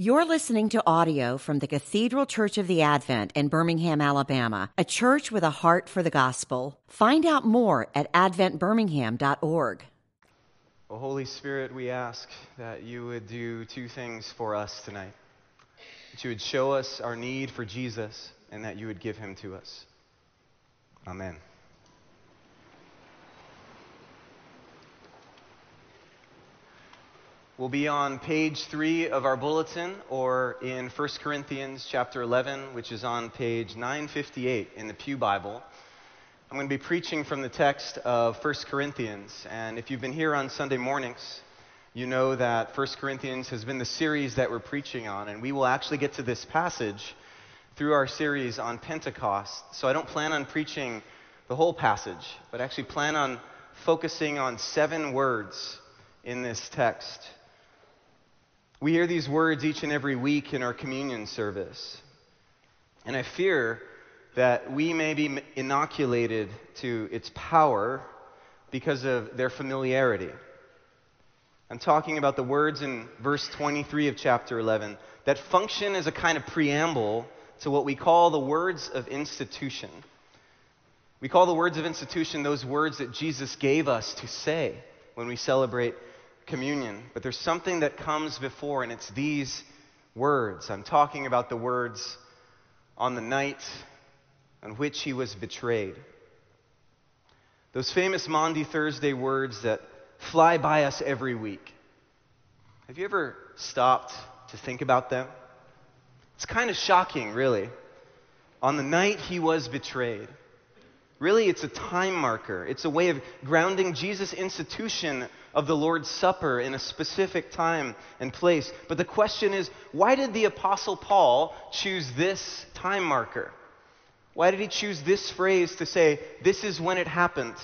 You're listening to audio from the Cathedral Church of the Advent in Birmingham, Alabama, a church with a heart for the gospel. Find out more at adventbirmingham.org. Well, oh, Holy Spirit, we ask that you would do two things for us tonight. That you would show us our need for Jesus and that you would give him to us. Amen. Will be on page 3 of our bulletin or in 1 Corinthians chapter 11, which is on page 958 in the Pew Bible. I'm going to be preaching from the text of 1 Corinthians. And if you've been here on Sunday mornings, you know that 1 Corinthians has been the series that we're preaching on. And we will actually get to this passage through our series on Pentecost. So I don't plan on preaching the whole passage, but actually plan on focusing on seven words in this text. We hear these words each and every week in our communion service. And I fear that we may be inoculated to its power because of their familiarity. I'm talking about the words in verse 23 of chapter 11 that function as a kind of preamble to what we call the words of institution. We call the words of institution those words that Jesus gave us to say when we celebrate communion, but there's something that comes before, and it's these words. I'm talking about the words on the night on which he was betrayed. Those famous Maundy Thursday words that fly by us every week. Have you ever stopped to think about them? It's kind of shocking, really. On the night he was betrayed. Really, it's a time marker. It's a way of grounding Jesus' institution of the Lord's Supper in a specific time and place. But the question is why did the Apostle Paul choose this time marker? Why did he choose this phrase to say, this is when it happened?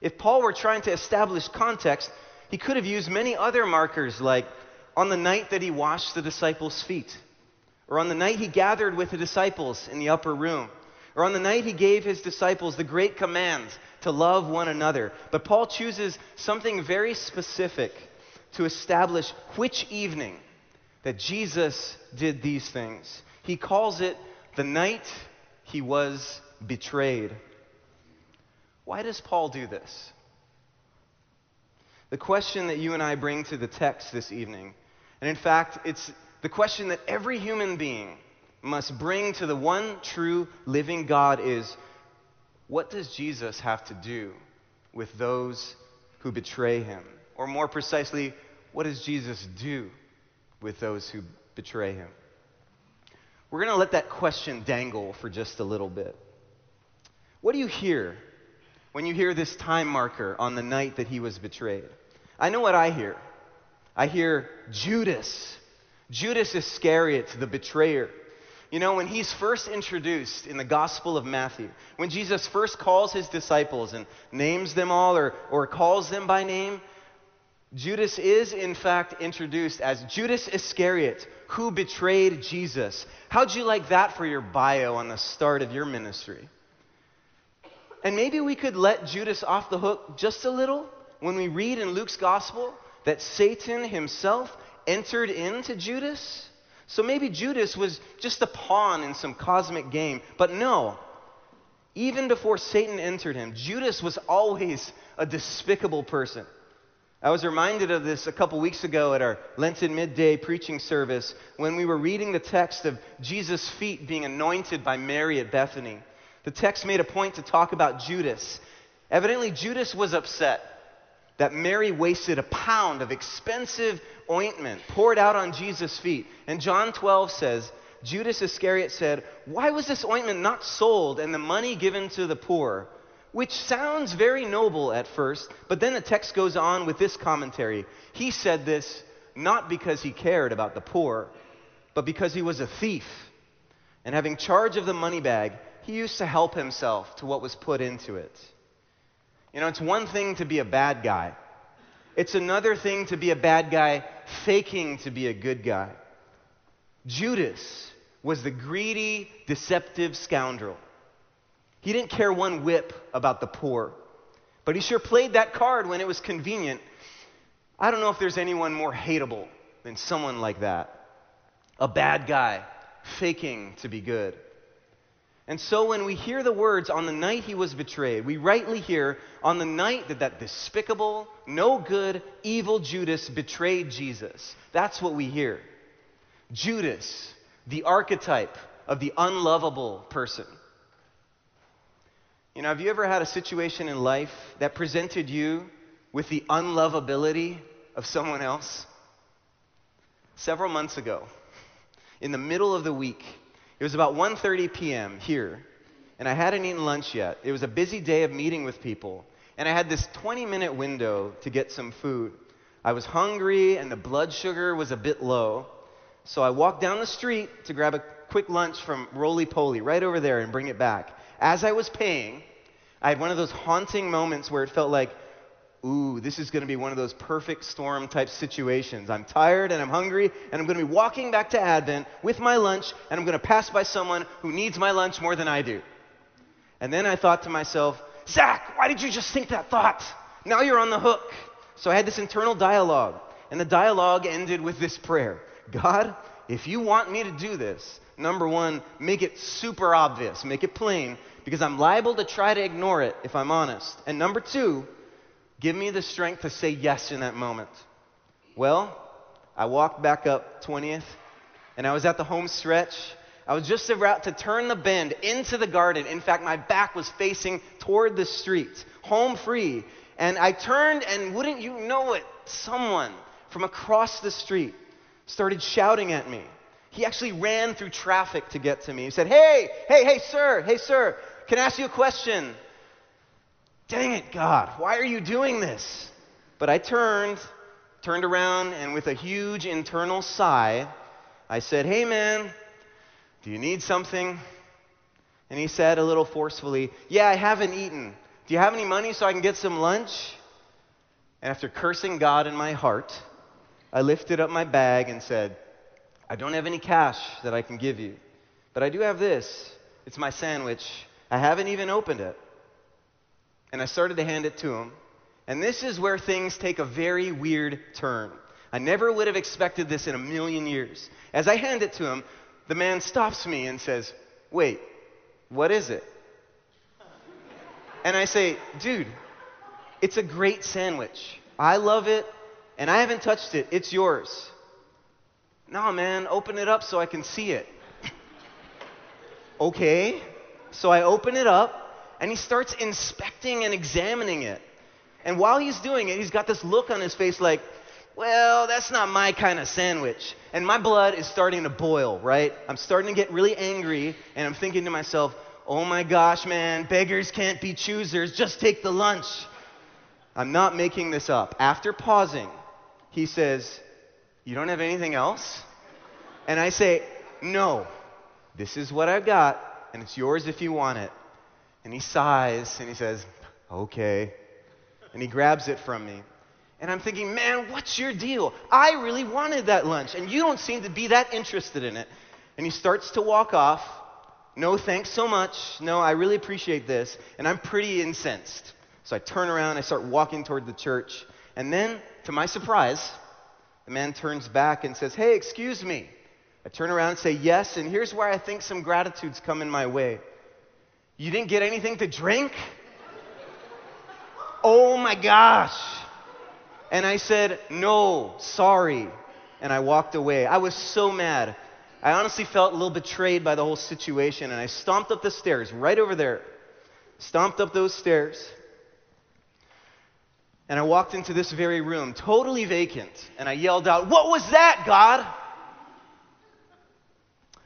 If Paul were trying to establish context, he could have used many other markers like on the night that he washed the disciples' feet, or on the night he gathered with the disciples in the upper room or on the night he gave his disciples the great command to love one another. But Paul chooses something very specific to establish which evening that Jesus did these things. He calls it the night he was betrayed. Why does Paul do this? The question that you and I bring to the text this evening, and in fact, it's the question that every human being must bring to the one true living God is what does Jesus have to do with those who betray him? Or more precisely, what does Jesus do with those who betray him? We're going to let that question dangle for just a little bit. What do you hear when you hear this time marker on the night that he was betrayed? I know what I hear. I hear Judas. Judas Iscariot, the betrayer. You know, when he's first introduced in the Gospel of Matthew, when Jesus first calls his disciples and names them all or, or calls them by name, Judas is in fact introduced as Judas Iscariot, who betrayed Jesus. How'd you like that for your bio on the start of your ministry? And maybe we could let Judas off the hook just a little when we read in Luke's Gospel that Satan himself entered into Judas. So maybe Judas was just a pawn in some cosmic game. But no, even before Satan entered him, Judas was always a despicable person. I was reminded of this a couple weeks ago at our Lenten midday preaching service when we were reading the text of Jesus' feet being anointed by Mary at Bethany. The text made a point to talk about Judas. Evidently, Judas was upset that Mary wasted a pound of expensive ointment poured out on Jesus' feet. And John 12 says, Judas Iscariot said, Why was this ointment not sold and the money given to the poor? Which sounds very noble at first, but then the text goes on with this commentary. He said this not because he cared about the poor, but because he was a thief. And having charge of the money bag, he used to help himself to what was put into it. You know, it's one thing to be a bad guy, it's another thing to be a bad guy faking to be a good guy. Judas was the greedy, deceptive scoundrel. He didn't care one whip about the poor, but he sure played that card when it was convenient. I don't know if there's anyone more hateable than someone like that. a bad guy, faking to be good. And so when we hear the words, on the night he was betrayed, we rightly hear, on the night that that despicable, no good, evil Judas betrayed Jesus. That's what we hear. Judas, the archetype of the unlovable person. You know, have you ever had a situation in life that presented you with the unlovability of someone else? Several months ago, in the middle of the week, it was about 1:30 p.m. here, and I hadn't eaten lunch yet. It was a busy day of meeting with people, and I had this 20-minute window to get some food. I was hungry and the blood sugar was a bit low. So I walked down the street to grab a quick lunch from Roly Poly right over there and bring it back. As I was paying, I had one of those haunting moments where it felt like ooh, this is going to be one of those perfect storm type situations. I'm tired and I'm hungry, and I'm going to be walking back to Advent with my lunch, and I'm going to pass by someone who needs my lunch more than I do. And then I thought to myself, Zach, why did you just think that thought? Now you're on the hook. So I had this internal dialogue, and the dialogue ended with this prayer God, if you want me to do this, number one, make it super obvious, make it plain, because I'm liable to try to ignore it if I'm honest. And number two, Give me the strength to say yes in that moment. Well, I walked back up 20th, and I was at the home stretch. I was just about to turn the bend into the garden. In fact, my back was facing toward the street, home free. And I turned, and wouldn't you know it, someone from across the street started shouting at me. He actually ran through traffic to get to me. He said, Hey, hey, hey, sir, hey, sir, can I ask you a question? Dang it, God, why are you doing this? But I turned, turned around, and with a huge internal sigh, I said, Hey, man, do you need something? And he said a little forcefully, Yeah, I haven't eaten. Do you have any money so I can get some lunch? And after cursing God in my heart, I lifted up my bag and said, I don't have any cash that I can give you, but I do have this. It's my sandwich. I haven't even opened it and I started to hand it to him. And this is where things take a very weird turn. I never would have expected this in a million years. As I hand it to him, the man stops me and says, Wait, what is it? And I say, Dude, it's a great sandwich. I love it, and I haven't touched it. It's yours. No, man, open it up so I can see it. okay. So I open it up, and he starts inspecting and examining it. And while he's doing it, he's got this look on his face like, well, that's not my kind of sandwich. And my blood is starting to boil, right? I'm starting to get really angry, and I'm thinking to myself, oh my gosh, man, beggars can't be choosers. Just take the lunch. I'm not making this up. After pausing, he says, You don't have anything else? And I say, No, this is what I've got, and it's yours if you want it. And he sighs and he says, Okay. And he grabs it from me. And I'm thinking, man, what's your deal? I really wanted that lunch, and you don't seem to be that interested in it. And he starts to walk off. No, thanks so much. No, I really appreciate this. And I'm pretty incensed. So I turn around, I start walking toward the church. And then, to my surprise, the man turns back and says, Hey, excuse me. I turn around and say, Yes, and here's where I think some gratitude's come in my way. You didn't get anything to drink? oh my gosh. And I said, No, sorry. And I walked away. I was so mad. I honestly felt a little betrayed by the whole situation. And I stomped up the stairs right over there. Stomped up those stairs. And I walked into this very room, totally vacant. And I yelled out, What was that, God?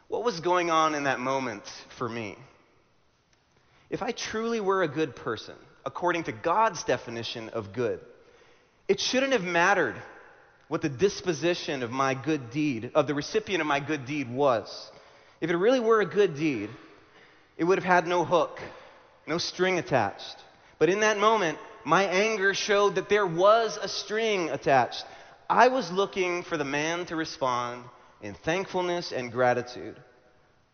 What was going on in that moment for me? If I truly were a good person, according to God's definition of good, it shouldn't have mattered what the disposition of my good deed, of the recipient of my good deed was. If it really were a good deed, it would have had no hook, no string attached. But in that moment, my anger showed that there was a string attached. I was looking for the man to respond in thankfulness and gratitude.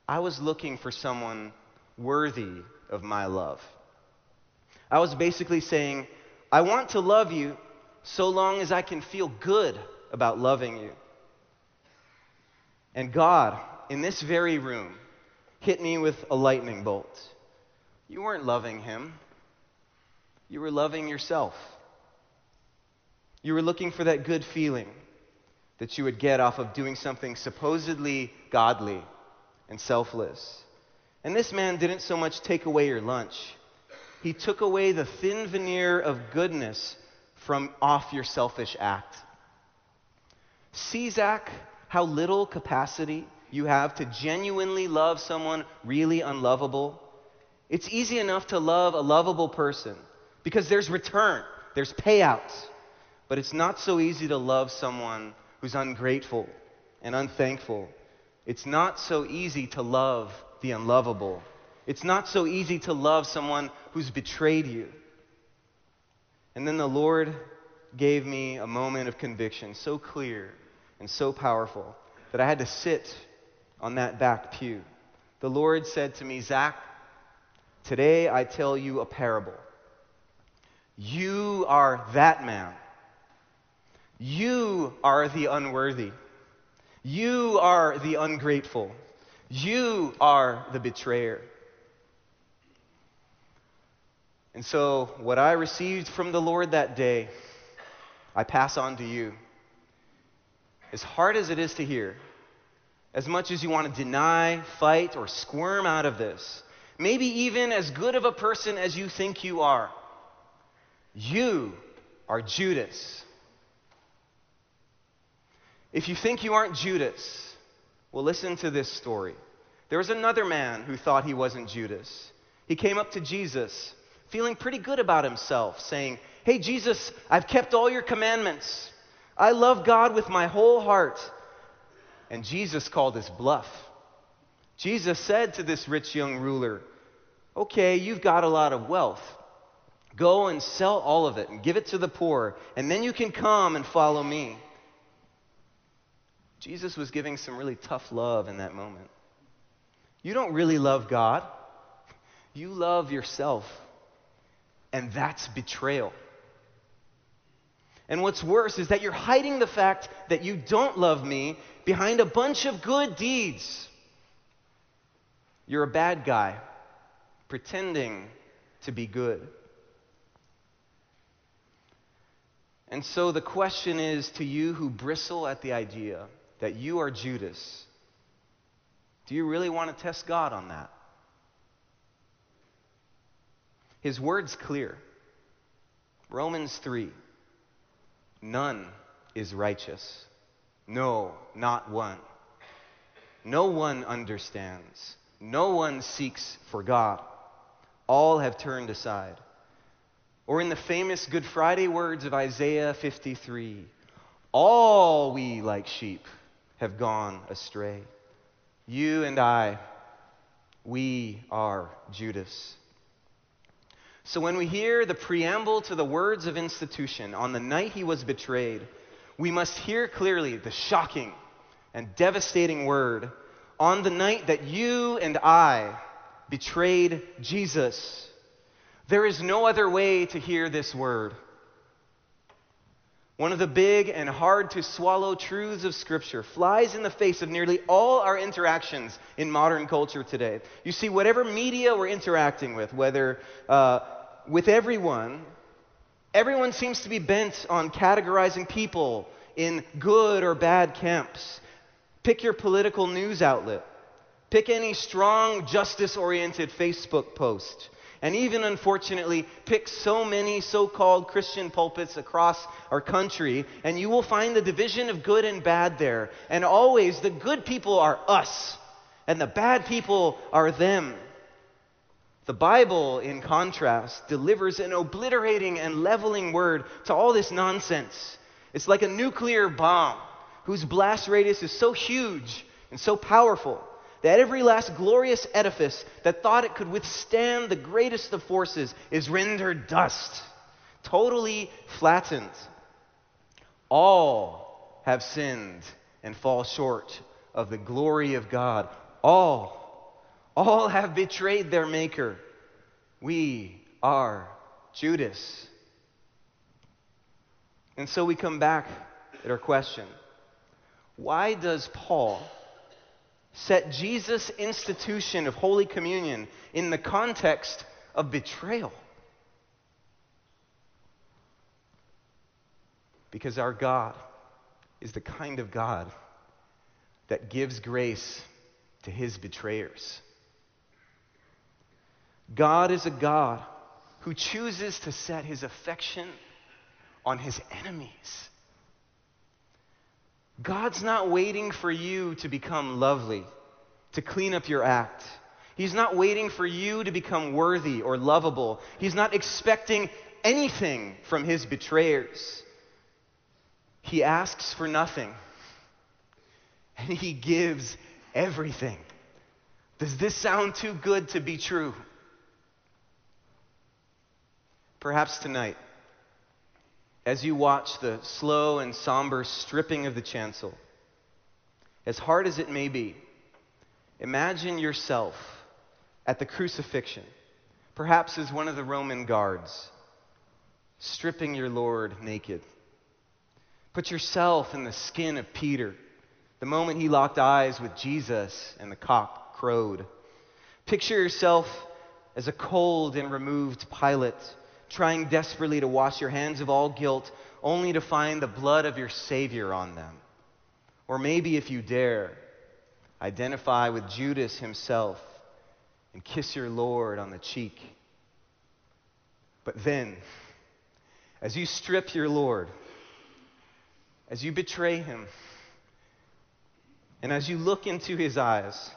I was looking for someone worthy of my love. I was basically saying, I want to love you so long as I can feel good about loving you. And God, in this very room, hit me with a lightning bolt. You weren't loving him, you were loving yourself. You were looking for that good feeling that you would get off of doing something supposedly godly and selfless. And this man didn't so much take away your lunch, he took away the thin veneer of goodness from off your selfish act. See, Zach, how little capacity you have to genuinely love someone really unlovable? It's easy enough to love a lovable person because there's return, there's payouts. But it's not so easy to love someone who's ungrateful and unthankful. It's not so easy to love the unlovable. It's not so easy to love someone who's betrayed you. And then the Lord gave me a moment of conviction so clear and so powerful that I had to sit on that back pew. The Lord said to me, Zach, today I tell you a parable. You are that man you are the unworthy. You are the ungrateful. You are the betrayer. And so, what I received from the Lord that day, I pass on to you. As hard as it is to hear, as much as you want to deny, fight, or squirm out of this, maybe even as good of a person as you think you are, you are Judas. If you think you aren't Judas, well, listen to this story. There was another man who thought he wasn't Judas. He came up to Jesus, feeling pretty good about himself, saying, Hey, Jesus, I've kept all your commandments. I love God with my whole heart. And Jesus called his bluff. Jesus said to this rich young ruler, Okay, you've got a lot of wealth. Go and sell all of it and give it to the poor, and then you can come and follow me. Jesus was giving some really tough love in that moment. You don't really love God, you love yourself. And that's betrayal. And what's worse is that you're hiding the fact that you don't love me behind a bunch of good deeds. You're a bad guy, pretending to be good. And so the question is to you who bristle at the idea that you are Judas, do you really want to test God on that? His word's clear. Romans 3 None is righteous. No, not one. No one understands. No one seeks for God. All have turned aside. Or in the famous Good Friday words of Isaiah 53 All we like sheep have gone astray. You and I, we are Judas. So when we hear the preamble to the words of institution on the night he was betrayed, we must hear clearly the shocking and devastating word on the night that you and I betrayed Jesus. There is no other way to hear this word. One of the big and hard to swallow truths of Scripture flies in the face of nearly all our interactions in modern culture today. You see, whatever media we're interacting with, whether uh, with everyone, everyone seems to be bent on categorizing people in good or bad camps. Pick your political news outlet, pick any strong, justice oriented Facebook post and even unfortunately pick so many so called Christian pulpits across our country, and you will find the division of good and bad there. And always the good people are us, and the bad people are them. The Bible, in contrast, delivers an obliterating and leveling word to all this nonsense. It's like a nuclear bomb whose blast radius is so huge and so powerful that every last glorious edifice that thought it could withstand the greatest of forces is rendered dust, totally flattened. All have sinned and fall short of the glory of God. All, all have betrayed their Maker. We are Judas. And so we come back at our question why does Paul set Jesus' institution of Holy Communion in the context of betrayal. Because our God is the kind of God that gives grace to his betrayers. God is a God who chooses to set his affection on his enemies. God's not waiting for you to become lovely, to clean up your act. He's not waiting for you to become worthy or lovable. He's not expecting anything from his betrayers. He asks for nothing, and he gives everything. Does this sound too good to be true? Perhaps tonight, as you watch the slow and somber stripping of the chancel, as hard as it may be, imagine yourself at the crucifixion, perhaps as one of the Roman guards, stripping your Lord naked. Put yourself in the skin of Peter, the moment he locked eyes with Jesus and the cock crowed. Picture yourself as a cold and removed Pilate trying desperately to wash your hands of all guilt, only to find the blood of your Savior on them. Or maybe, if you dare, identify with Judas himself and kiss your Lord on the cheek. But then, as you strip your Lord, as you betray him, and as you look into his eyes,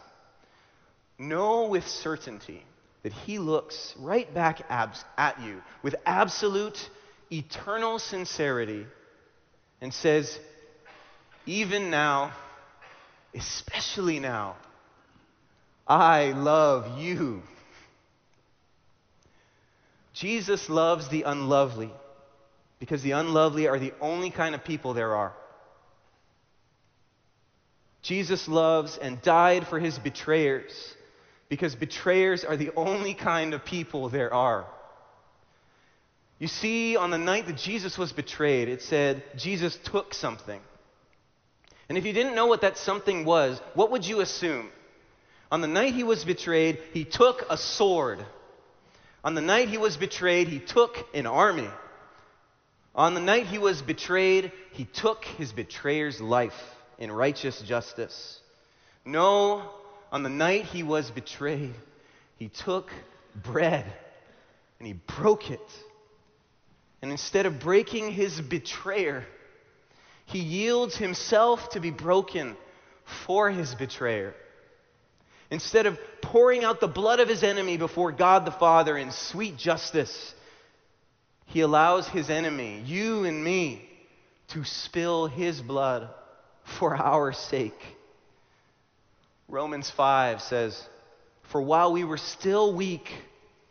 know with certainty that he looks right back abs- at you with absolute, eternal sincerity and says, Even now, especially now, I love you. Jesus loves the unlovely because the unlovely are the only kind of people there are. Jesus loves and died for his betrayers because betrayers are the only kind of people there are. You see, on the night that Jesus was betrayed, it said Jesus took something. And if you didn't know what that something was, what would you assume? On the night he was betrayed, he took a sword. On the night he was betrayed, he took an army. On the night he was betrayed, he took his betrayer's life in righteous justice. No, on the night he was betrayed, he took bread and he broke it. And instead of breaking his betrayer, he yields himself to be broken for his betrayer. Instead of pouring out the blood of his enemy before God the Father in sweet justice, he allows his enemy, you and me, to spill his blood for our sake. Romans 5 says, For while we were still weak,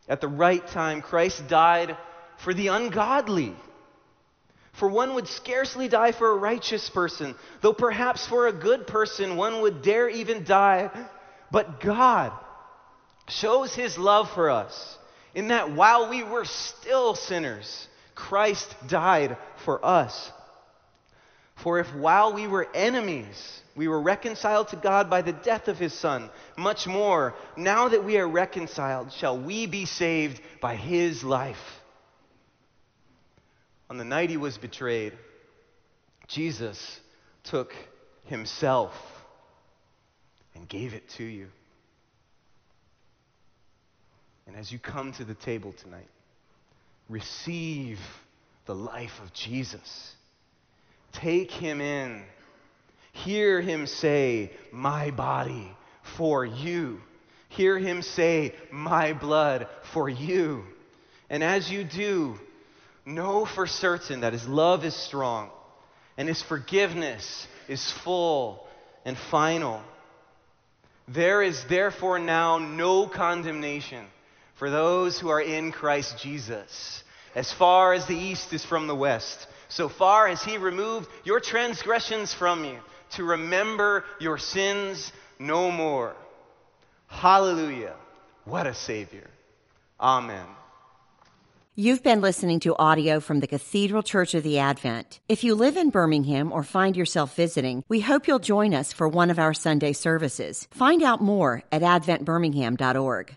at the right time, Christ died for the ungodly. For one would scarcely die for a righteous person, though perhaps for a good person one would dare even die. But God shows his love for us in that while we were still sinners, Christ died for us. For if while we were enemies, we were reconciled to God by the death of his Son. Much more, now that we are reconciled, shall we be saved by his life. On the night he was betrayed, Jesus took himself and gave it to you. And as you come to the table tonight, receive the life of Jesus. Take him in Hear him say, My body for you. Hear him say, My blood for you. And as you do, know for certain that his love is strong and his forgiveness is full and final. There is therefore now no condemnation for those who are in Christ Jesus. As far as the east is from the west, so far has he removed your transgressions from you to remember your sins no more. Hallelujah. What a Savior. Amen. You've been listening to audio from the Cathedral Church of the Advent. If you live in Birmingham or find yourself visiting, we hope you'll join us for one of our Sunday services. Find out more at adventbirmingham.org.